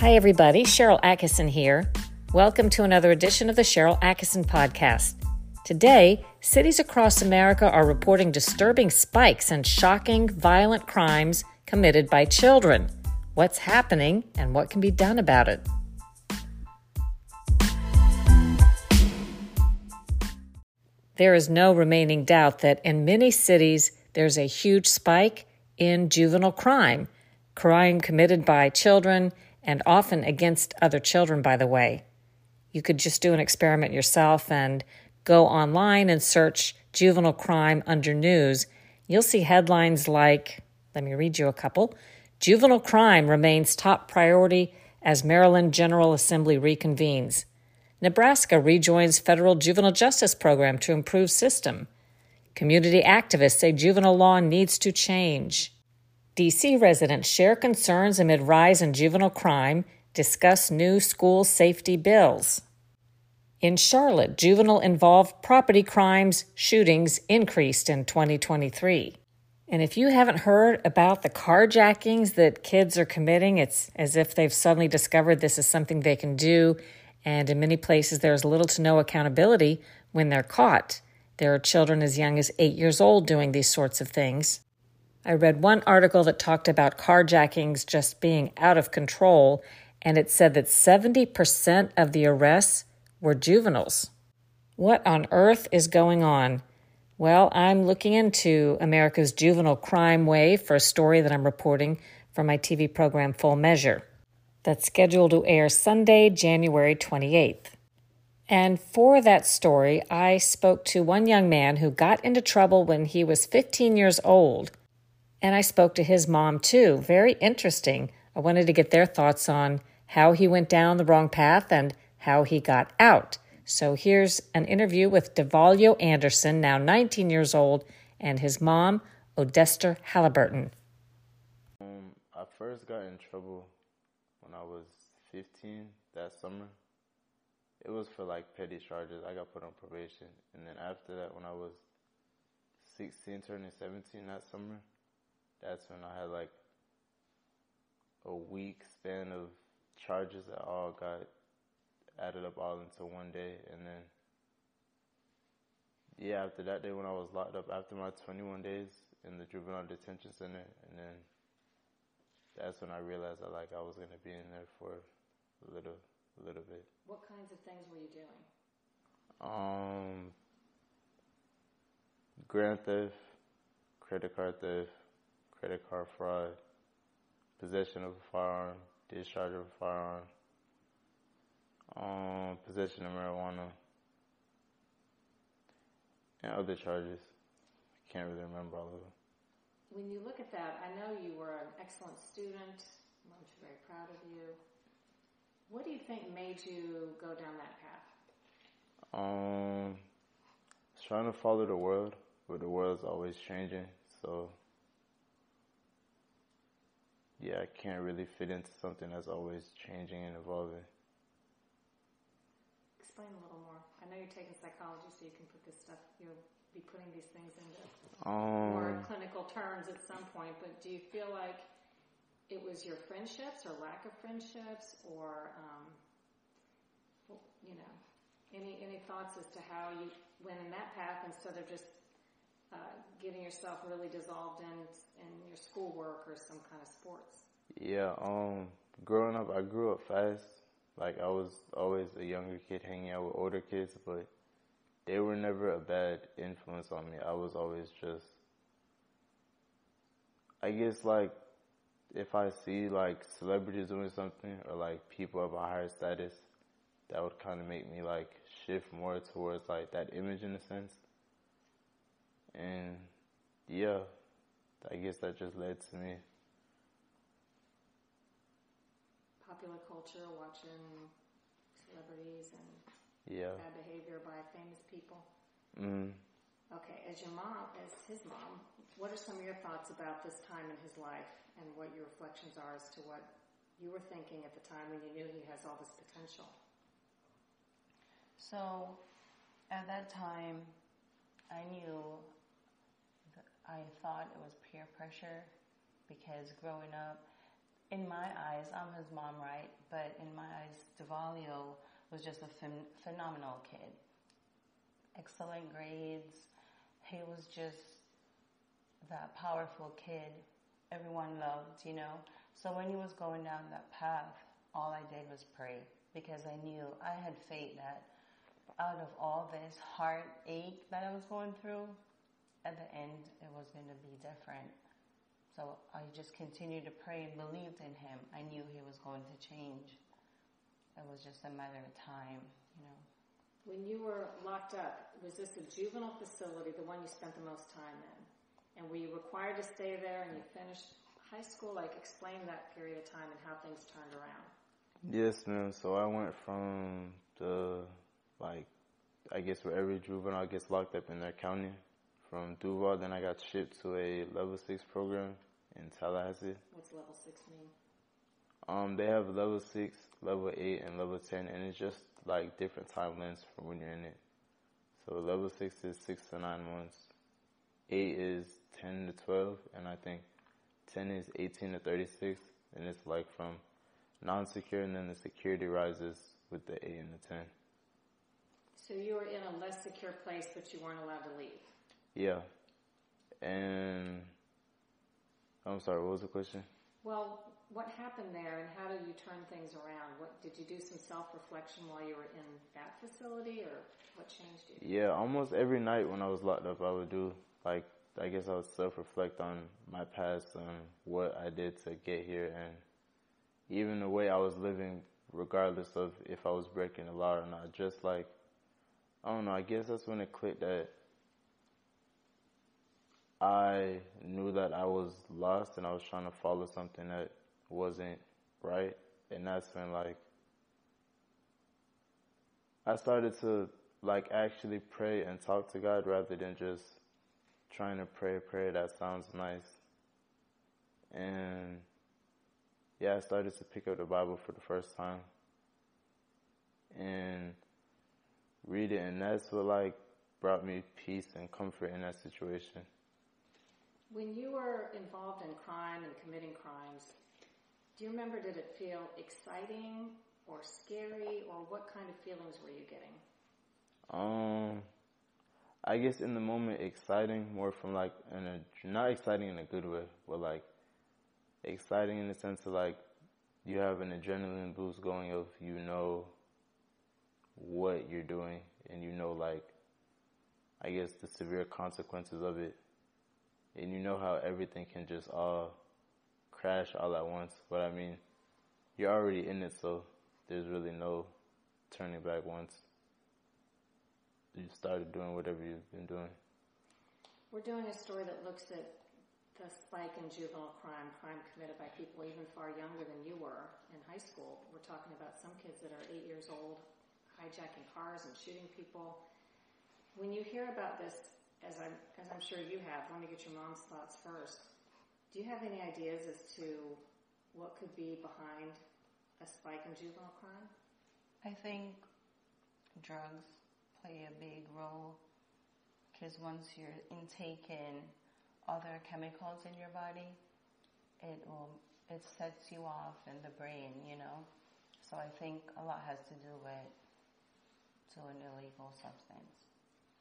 Hi, everybody. Sharyl Attkisson here. Welcome to another edition of the Sharyl Attkisson Podcast. Today, cities across America are reporting disturbing spikes and shocking, violent crimes committed by children. What's happening and what can be done about it? There is no remaining doubt that in many cities there's a huge spike in juvenile crime, crime committed by children and often against other children, by the way. You could just do an experiment yourself and go online and search juvenile crime under news. You'll see headlines like, let me read you a couple Juvenile crime remains top priority as Maryland General Assembly reconvenes. Nebraska rejoins federal juvenile justice program to improve system. Community activists say juvenile law needs to change. DC residents share concerns amid rise in juvenile crime, discuss new school safety bills. In Charlotte, juvenile involved property crimes shootings increased in 2023. And if you haven't heard about the carjackings that kids are committing, it's as if they've suddenly discovered this is something they can do. And in many places, there's little to no accountability when they're caught. There are children as young as eight years old doing these sorts of things. I read one article that talked about carjackings just being out of control, and it said that 70% of the arrests were juveniles. What on earth is going on? Well, I'm looking into America's juvenile crime wave for a story that I'm reporting for my TV program Full Measure. That's scheduled to air Sunday, January 28th. And for that story, I spoke to one young man who got into trouble when he was 15 years old and I spoke to his mom too. Very interesting. I wanted to get their thoughts on how he went down the wrong path and how he got out. So here's an interview with Devalio Anderson, now 19 years old, and his mom, Odester Halliburton. Um, I first got in trouble when I was 15 that summer. It was for like petty charges. I got put on probation. And then after that, when I was 16, turning 17 that summer, that's when I had like a week span of charges that all got added up all into one day and then yeah after that day when I was locked up after my 21 days in the juvenile detention center and then that's when I realized that like I was going to be in there for a little a little bit. What kinds of things were you doing? Um grand theft, credit card theft, credit card fraud, possession of a firearm, discharge of a firearm, um, possession of marijuana, and other charges. I can't really remember all of them. When you look at that, I know you were an excellent student. I'm very proud of you. What do you think made you go down that path? Um, trying to follow the world, but the world's always changing. So yeah, I can't really fit into something that's always changing and evolving. Explain a little more. I know you're taking psychology, so you can put this stuff, you'll be putting these things into um, more clinical terms at some point, but do you feel like it was your friendships or lack of friendships or, um, you know, any, any thoughts as to how you went in that path instead of just uh, getting yourself really dissolved in in your schoolwork or some kind of sports? Yeah, um, growing up, I grew up fast. Like I was always a younger kid hanging out with older kids, but they were never a bad influence on me. I was always just, I guess like if I see like celebrities doing something or like people of a higher status, that would kind of make me like shift more towards like that image in a sense. And yeah, I guess that just led to me. Popular culture, watching celebrities and yeah. bad behavior by famous people. Mm. Okay, as your mom, as his mom, what are some of your thoughts about this time in his life and what your reflections are as to what you were thinking at the time when you knew he has all this potential? So, at that time, I knew I thought it was peer pressure because growing up, in my eyes, I'm his mom, right? But in my eyes, Devalio was just a phen- phenomenal kid. Excellent grades. He was just that powerful kid everyone loved, you know. So when he was going down that path, all I did was pray because I knew I had faith that out of all this heartache that I was going through, at the end it was going to be different. So I just continued to pray and believed in him. I knew he was going to change. It was just a matter of time, you know. When you were locked up, was this a juvenile facility, the one you spent the most time in? And were you required to stay there and you finished high school? Like, explain that period of time and how things turned around. Yes, ma'am. So I went from the, like, I guess where every juvenile gets locked up in their county. From Duval, then I got shipped to a level six program in Tallahassee. What's level six mean? Um, they have level six, level eight, and level ten, and it's just like different timelines for when you're in it. So level six is six to nine months. Eight is ten to twelve, and I think ten is eighteen to thirty-six, and it's like from non-secure, and then the security rises with the eight and the ten. So you were in a less secure place, but you weren't allowed to leave. Yeah, and I'm sorry. What was the question? Well, what happened there and how did you turn things around? What did you do some self-reflection while you were in that facility or what changed you? Yeah, almost every night when I was locked up, I would do like I guess I would self-reflect on my past and what I did to get here and even the way I was living regardless of if I was breaking the law or not. Just like I don't know, I guess that's when it clicked that I knew that I was lost and I was trying to follow something that wasn't right. And that's when like I started to like actually pray and talk to God rather than just trying to pray a prayer that sounds nice. And yeah, I started to pick up the Bible for the first time and read it and that's what like brought me peace and comfort in that situation. When you were involved in crime and committing crimes, do you remember, did it feel exciting or scary or what kind of feelings were you getting? Um, I guess in the moment exciting, more from like, in a, not exciting in a good way, but like exciting in the sense of like you have an adrenaline boost going of you know what you're doing and you know like I guess the severe consequences of it and you know how everything can just all crash all at once. But I mean, you're already in it, so there's really no turning back once you started doing whatever you've been doing. We're doing a story that looks at the spike in juvenile crime, crime committed by people even far younger than you were in high school. We're talking about some kids that are eight years old, hijacking cars and shooting people. When you hear about this, as I'm, as I'm sure you have, let me get your mom's thoughts first. Do you have any ideas as to what could be behind a spike in juvenile crime? I think drugs play a big role because once you're intaking other chemicals in your body, it will it sets you off in the brain, you know. So I think a lot has to do with to an illegal substance.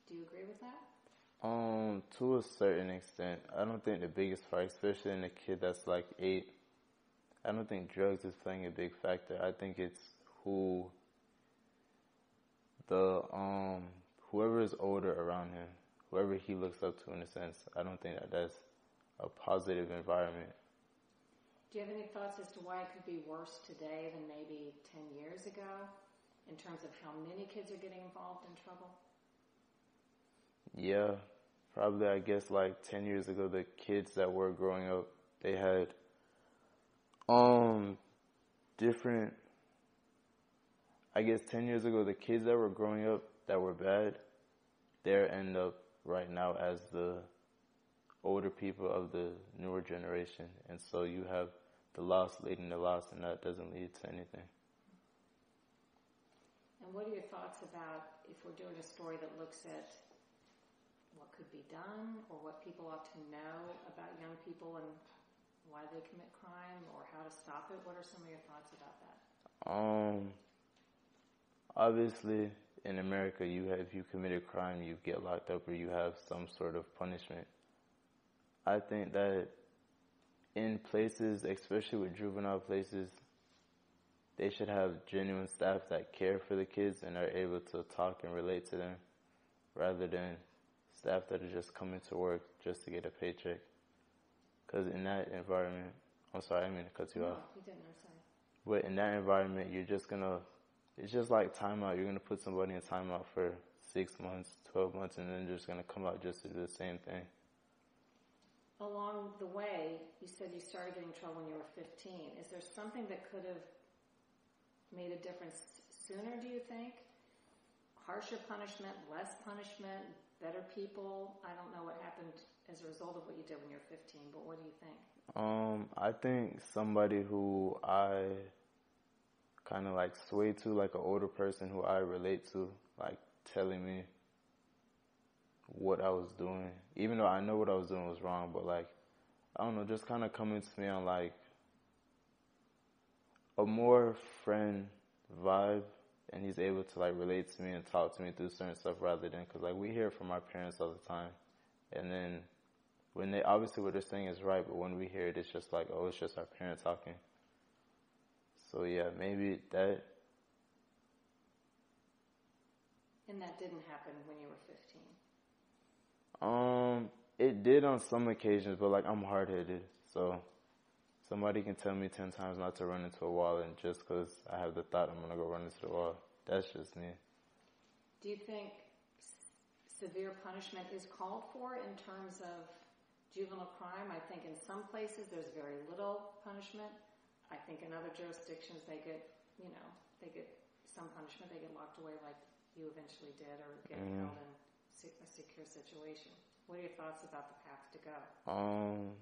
Do you agree with that? Um, to a certain extent, I don't think the biggest part, especially in a kid that's like eight, I don't think drugs is playing a big factor. I think it's who the um whoever is older around him, whoever he looks up to in a sense. I don't think that that's a positive environment. Do you have any thoughts as to why it could be worse today than maybe 10 years ago in terms of how many kids are getting involved in trouble? Yeah, probably I guess like 10 years ago, the kids that were growing up, they had, um, different, I guess 10 years ago, the kids that were growing up that were bad, they end up right now as the older people of the newer generation. And so you have the lost leading the lost and that doesn't lead to anything. And what are your thoughts about if we're doing a story that looks at what could be done or what people ought to know about young people and why they commit crime or how to stop it? What are some of your thoughts about that? Um, obviously, in America, you have, if you commit a crime, you get locked up or you have some sort of punishment. I think that in places, especially with juvenile places, they should have genuine staff that care for the kids and are able to talk and relate to them rather than staff that are just coming to work just to get a paycheck. Because in that environment, I'm sorry, I mean to cut you no, off. you didn't. I'm sorry. But in that environment, you're just gonna, it's just like timeout. You're gonna put somebody in timeout for six months, 12 months, and then just gonna come out just to do the same thing. Along the way, you said you started getting in trouble when you were 15. Is there something that could have made a difference sooner, do you think? Harsher punishment, less punishment, better people? I don't know what happened as a result of what you did when you were 15, but what do you think? Um, I think somebody who I kind of like sway to, like an older person who I relate to, like telling me what I was doing, even though I know what I was doing was wrong, but like, I don't know, just kind of coming to me on like a more friend vibe, and he's able to like relate to me and talk to me through certain stuff rather than, cause like we hear from our parents all the time, and then when they, obviously what they're saying is right, but when we hear it, it's just like, oh, it's just our parent talking. So yeah, maybe that, And that didn't happen when you were 15. Um, it did on some occasions, but like I'm hard headed, so somebody can tell me ten times not to run into a wall, and just because I have the thought I'm gonna go run into the wall, that's just me. Do you think severe punishment is called for in terms of juvenile crime? I think in some places there's very little punishment. I think in other jurisdictions they get, you know, they get some punishment. They get locked away like you eventually did, or get Mhm. held in a secure situation. What are your thoughts about the path to go? Um,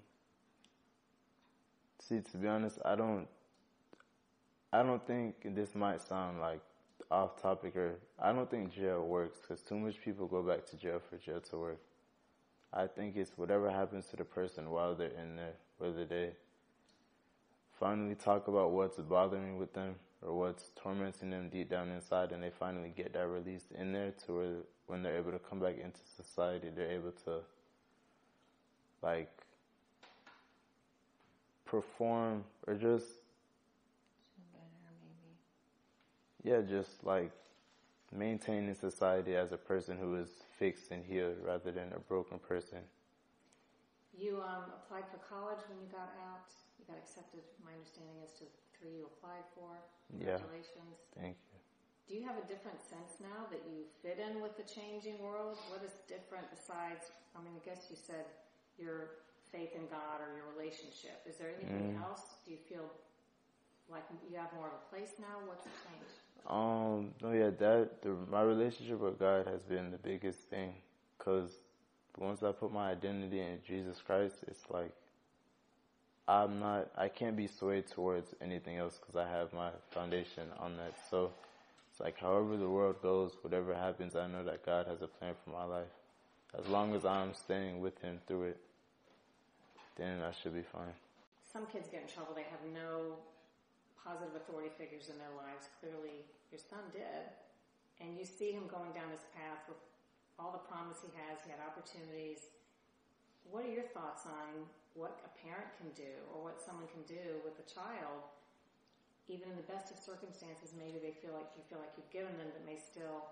see, to be honest, I don't, I don't think this might sound like off topic or I don't think jail works because too much people go back to jail for jail to work. I think it's whatever happens to the person while they're in there, whether they finally talk about what's bothering with them or what's tormenting them deep down inside and they finally get that released in there to where when they're able to come back into society, they're able to like perform or just better, maybe. yeah, just like maintaining society as a person who is fixed and healed rather than a broken person. You um, applied for college when you got out. You got accepted. My understanding is to three you applied for. Yeah. Congratulations. Thank you. Do you have a different sense now that you fit in with the changing world? What is different besides, I mean, I guess you said your faith in God or your relationship. Is there anything Mm. else? Do you feel like you have more of a place now? What's changed? Um, no, yeah, that the, my relationship with God has been the biggest thing, cause once I put my identity in Jesus Christ, it's like I'm not, I can't be swayed towards anything else, cause I have my foundation on that. So it's like, however the world goes, whatever happens, I know that God has a plan for my life. As long as I'm staying with Him through it, then I should be fine. Some kids get in trouble. They have no positive authority figures in their lives. Clearly, your son did. And you see him going down this path with all the promise he has. He had opportunities. What are your thoughts on what a parent can do or what someone can do with a child? Even in the best of circumstances, maybe they feel like you feel like you've given them, but may still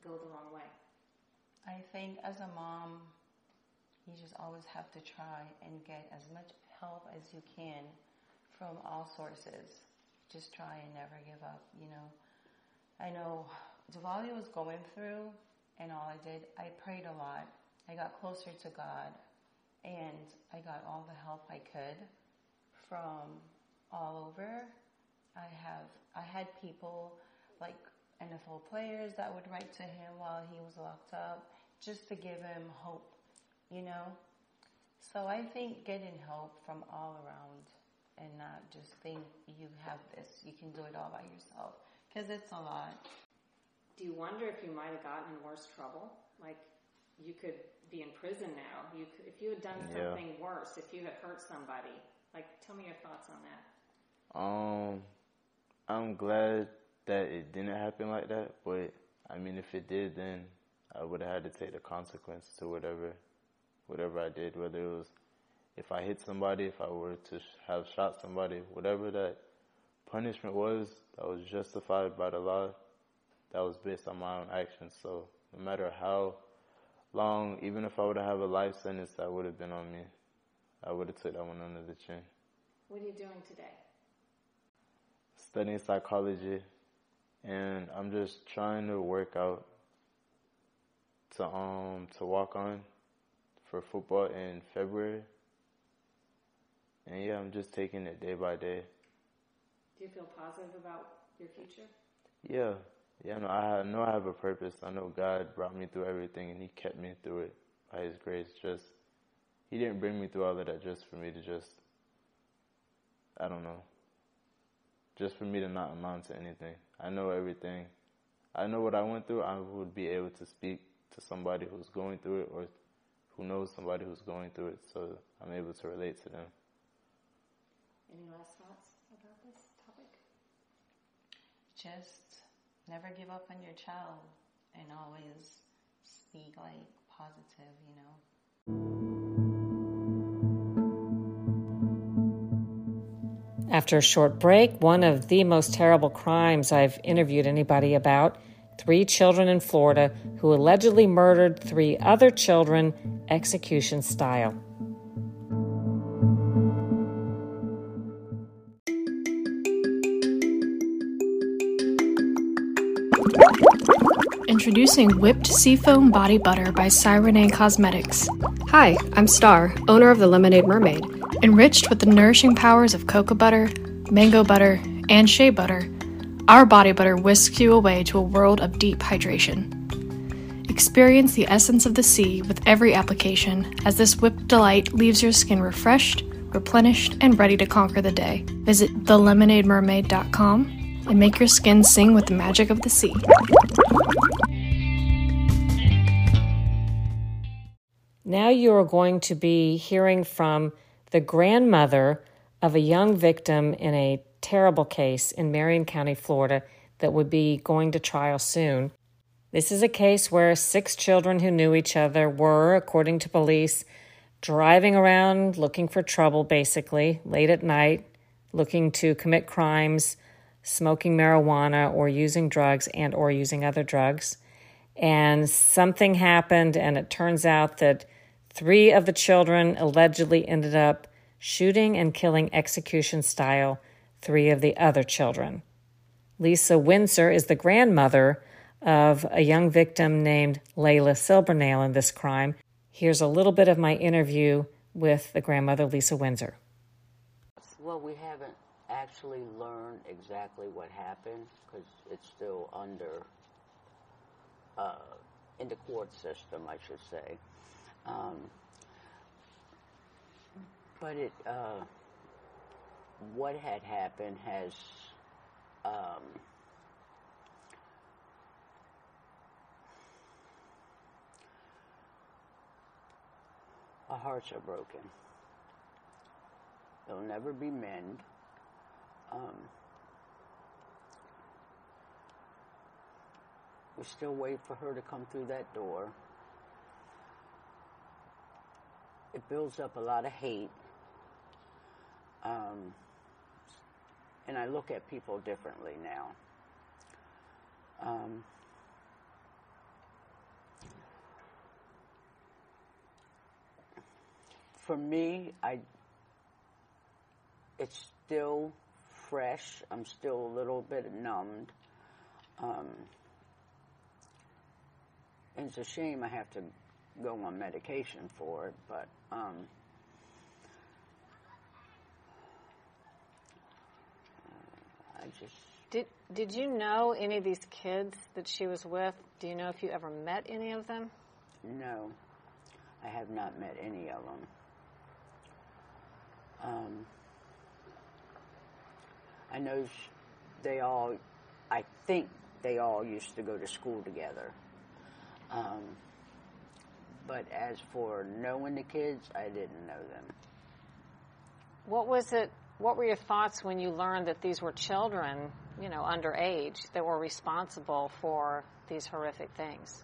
go the wrong way. I think as a mom, you just always have to try and get as much help as you can from all sources. Just try and never give up, you know. I know Devalio was going through and all I did, I prayed a lot. I got closer to God and I got all the help I could from all over. I have, I had people like NFL players that would write to him while he was locked up just to give him hope, you know? So I think getting help from all around and not just think you have this, you can do it all by yourself. Cause it's a lot. Do you wonder if you might have gotten in worse trouble? Like you could be in prison now. You, if you had done Yeah. something worse, if you had hurt somebody, like, tell me your thoughts on that. Um, I'm glad that it didn't happen like that, but I mean, if it did, then I would have had to take the consequence to whatever, whatever I did. Whether it was if I hit somebody, if I were to sh- have shot somebody, whatever that punishment was, that was justified by the law. That was based on my own actions. So no matter how long, even if I would have a life sentence, that would have been on me. I would have took that one under the chin. What are you doing today? studying psychology and I'm just trying to work out to um to walk on for football in February. And yeah, I'm just taking it day by day. Do you feel positive about your future? Yeah. Yeah, no, I know I have a purpose. I know God brought me through everything and he kept me through it by his grace. Just he didn't bring me through all of that just for me to just I don't know. Just for me to not amount to anything. I know everything. I know what I went through. I would be able to speak to somebody who's going through it or who knows somebody who's going through it so I'm able to relate to them. Any last thoughts about this topic? Just never give up on your child and always speak like positive, you know. After a short break, one of the most terrible crimes I've interviewed anybody about three children in Florida who allegedly murdered three other children execution style. Introducing Whipped Seafoam Body Butter by Cyrene Cosmetics. Hi, I'm Star, owner of the Lemonade Mermaid. Enriched with the nourishing powers of cocoa butter, mango butter, and shea butter, our body butter whisks you away to a world of deep hydration. Experience the essence of the sea with every application as this whipped delight leaves your skin refreshed, replenished, and ready to conquer the day. Visit thelemonademermaid.com and make your skin sing with the magic of the sea. Now you are going to be hearing from the grandmother of a young victim in a terrible case in Marion County, Florida, that would be going to trial soon. This is a case where six children who knew each other were, according to police, driving around looking for trouble, basically, late at night, looking to commit crimes, smoking marijuana or using drugs and or using other drugs. And something happened and it turns out that three of the children allegedly ended up shooting and killing execution style three of the other children. Lisa Windsor is the grandmother of a young victim named Layla Silvernail in this crime. Here's a little bit of my interview with the grandmother, Lisa Windsor. Well, we haven't actually learned exactly what happened because it's still under, uh, in the court system, I should say. Um, but it, uh, what had happened has, um, our hearts are broken. They'll never be mend. Um, we still wait for her to come through that door. It builds up a lot of hate. Um, and I look at people differently now. Um, for me, I it's still fresh. I'm still a little bit numbed. Um, and it's a shame I have to go on medication for it, but um, I just Did Did you know any of these kids that she was with? Do you know if you ever met any of them? no, I have not met any of them. Um, I know they all, I think they all used to go to school together. Um, But as for knowing the kids, I didn't know them. What was it? What were your thoughts when you learned that these were children, you know, underage, that were responsible for these horrific things?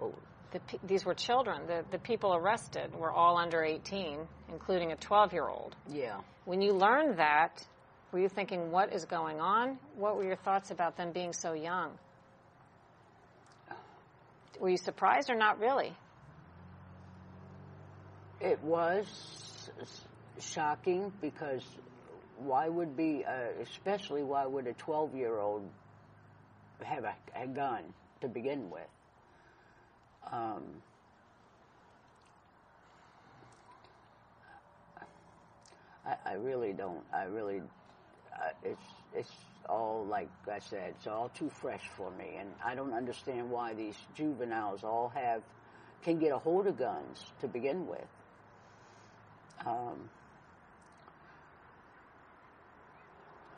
Oh, The, these were children. The, the people arrested were all under 18, including a 12 year old. yeah. When you learned that, were you thinking, what is going on? What were your thoughts about them being so young? Were you surprised or not really? It was shocking because why would be, uh, especially why would a 12 year old have a, a gun to begin with? Um, I, I really don't. I really, uh, it's it's all like I said. It's all too fresh for me, and I don't understand why these juveniles all have can get a hold of guns to begin with. Um,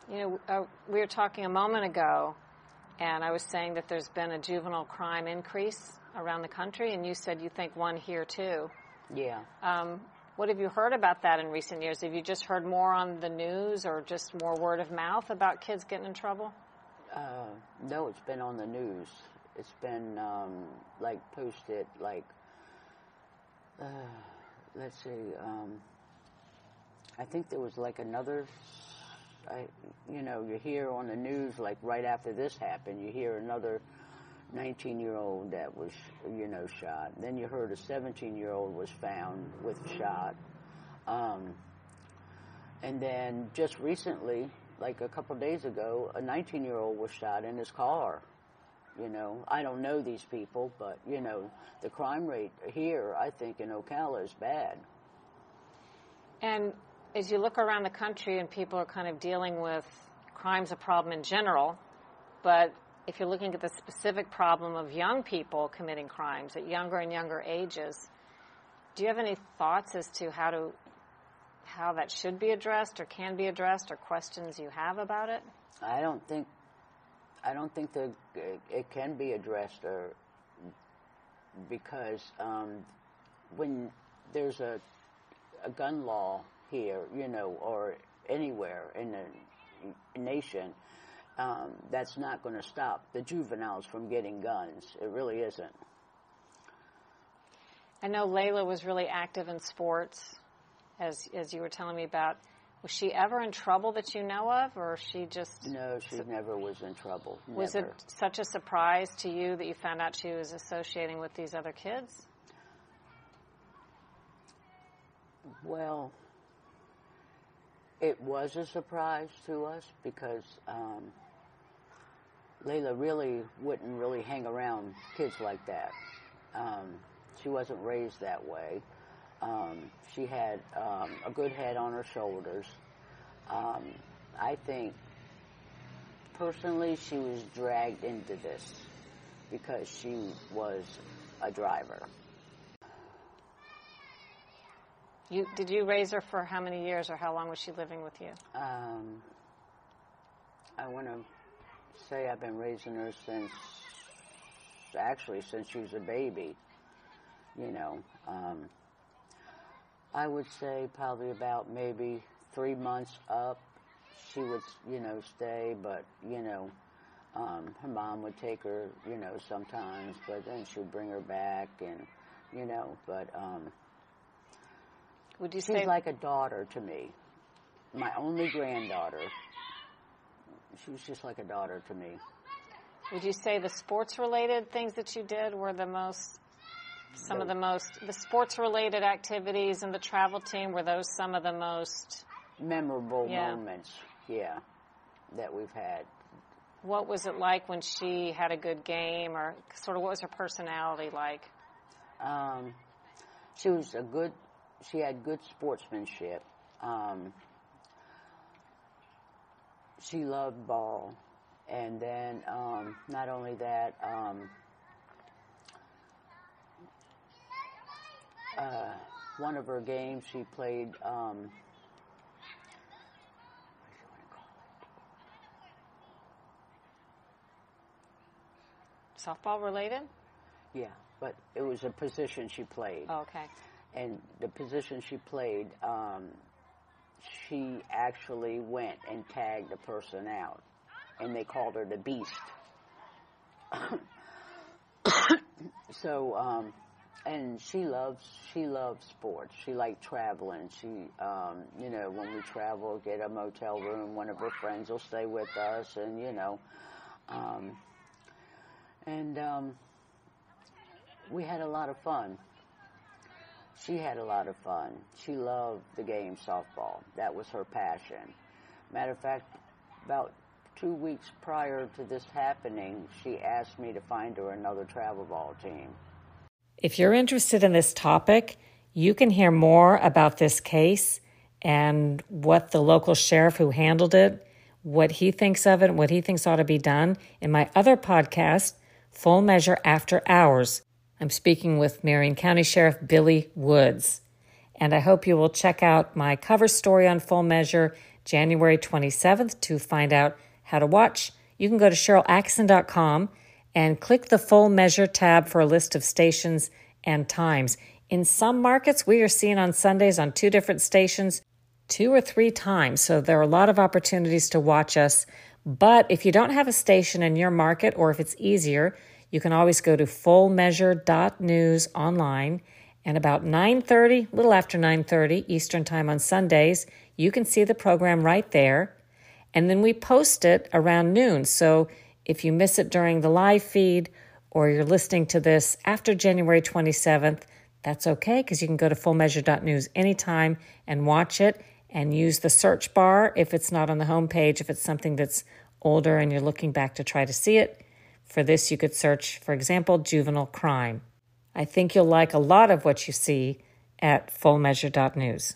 You know, uh, we were talking a moment ago, and I was saying that there's been a juvenile crime increase around the country, and you said you think one here too. yeah. Um, what have you heard about that in recent years? Have you just heard more on the news or just more word of mouth about kids getting in trouble? Uh, no, it's been on the news. It's been um, like posted like uh, let's see. Um, I think there was like another. I, you know, you hear on the news like right after this happened, you hear another 19-year-old that was, you know, shot. Then you heard a 17-year-old was found with a shot. Um, and then just recently, like a couple days ago, a 19 year old was shot in his car. You know, I don't know these people, but, you know, the crime rate here, I think, in Ocala is bad. And as you look around the country and people are kind of dealing with crime's a problem in general, but if you're looking at the specific problem of young people committing crimes at younger and younger ages, do you have any thoughts as to how to how that should be addressed or can be addressed or questions you have about it? I don't think, I don't think that it, can be addressed or because um, when there's a, a gun law here, you know, or anywhere in the nation, um, that's not going to stop the juveniles from getting guns. It really isn't. I know Layla was really active in sports, as as you were telling me about. Was she ever in trouble that you know of, or she just No, she never was in trouble. was never. it such a surprise to you that you found out she was associating with these other kids? Well, it was a surprise to us because um, Layla really wouldn't really hang around kids like that. Um, she wasn't raised that way. Um, she had um, a good head on her shoulders. Um, I think, personally, she was dragged into this because she was a driver. You did you raise her for how many years, or how long was she living with you? Um, I want to say I've been raising her since, actually, since she was a baby. You know, um, I would say probably about maybe three months up, she would, you know, stay, but, you know, um, her mom would take her, you know, sometimes, but then she'd bring her back and, you know, but, um, Would you She's say like a daughter to me. My only granddaughter. She was just like a daughter to me. would you say the sports related things that you did were the most some of the most the sports related activities and the travel team were those some of the most Memorable Yeah. moments, yeah, that we've had. what was it like when she had a good game or sort of what was her personality like? Um, she was a good. She had good sportsmanship. Um, she loved ball, and then um, not only that. Um, uh, one of her games, she played. Um, what do you want to call it? Softball related? Yeah, but it was a position she played. Oh, okay. And the position she played, um, she actually went and tagged the person out, and they called her the Beast. so, um, and she loves she loves sports. She liked traveling. She, um, you know, when we travel, get a motel room. One of her friends will stay with us, and you know, um, and um, we had a lot of fun. She had a lot of fun. She loved the game softball. That was her passion. Matter of fact, about two weeks prior to this happening, she asked me to find her another travel ball team. If you're interested in this topic, you can hear more about this case and what the local sheriff who handled it, what he thinks of it, what he thinks ought to be done in my other podcast, Full Measure After Hours. I'm speaking with Marion County Sheriff Billy Woods. And I hope you will check out my cover story on Full Measure January 27th to find out how to watch. You can go to SharylAttkisson.com and click the Full Measure tab for a list of stations and times. In some markets, we are seen on Sundays on two different stations, two or three times. So there are a lot of opportunities to watch us. But if you don't have a station in your market, or if it's easier, you can always go to fullmeasure.news online and about 9:30, little after 9:30 Eastern Time on Sundays, you can see the program right there. And then we post it around noon. So if you miss it during the live feed or you're listening to this after January 27th, that's okay because you can go to fullmeasure.news anytime and watch it and use the search bar if it's not on the homepage, if it's something that's older and you're looking back to try to see it. For this, you could search, for example, juvenile crime. I think you'll like a lot of what you see at fullmeasure.news.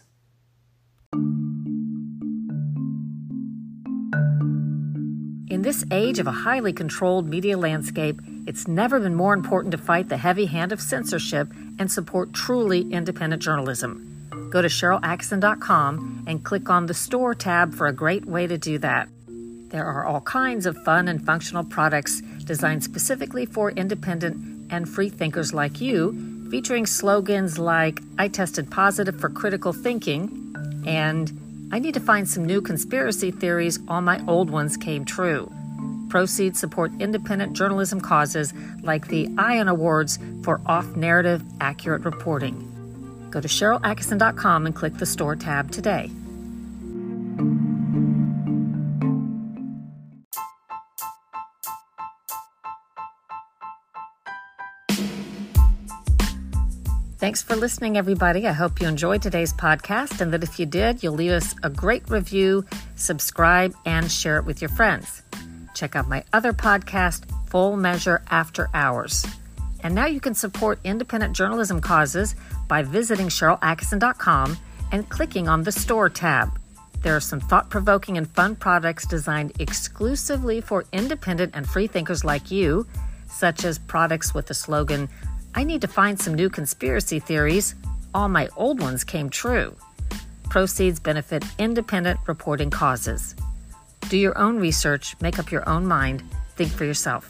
In this age of a highly controlled media landscape, it's never been more important to fight the heavy hand of censorship and support truly independent journalism. Go to SharylAttkisson.com and click on the Store tab for a great way to do that. There are all kinds of fun and functional products designed specifically for independent and free thinkers like you, featuring slogans like I tested positive for critical thinking and I need to find some new conspiracy theories, all my old ones came true. Proceeds support independent journalism causes like the ION Awards for off narrative, accurate reporting. Go to SharylAttkisson.com and click the Store tab today. Thanks for listening, everybody. I hope you enjoyed today's podcast and that if you did, you'll leave us a great review, subscribe, and share it with your friends. Check out my other podcast, Full Measure After Hours. And now you can support independent journalism causes by visiting SharylAttkisson.com and clicking on the Store tab. There are some thought provoking and fun products designed exclusively for independent and free thinkers like you, such as products with the slogan, I need to find some new conspiracy theories. All my old ones came true. Proceeds benefit independent reporting causes. Do your own research, make up your own mind, think for yourself.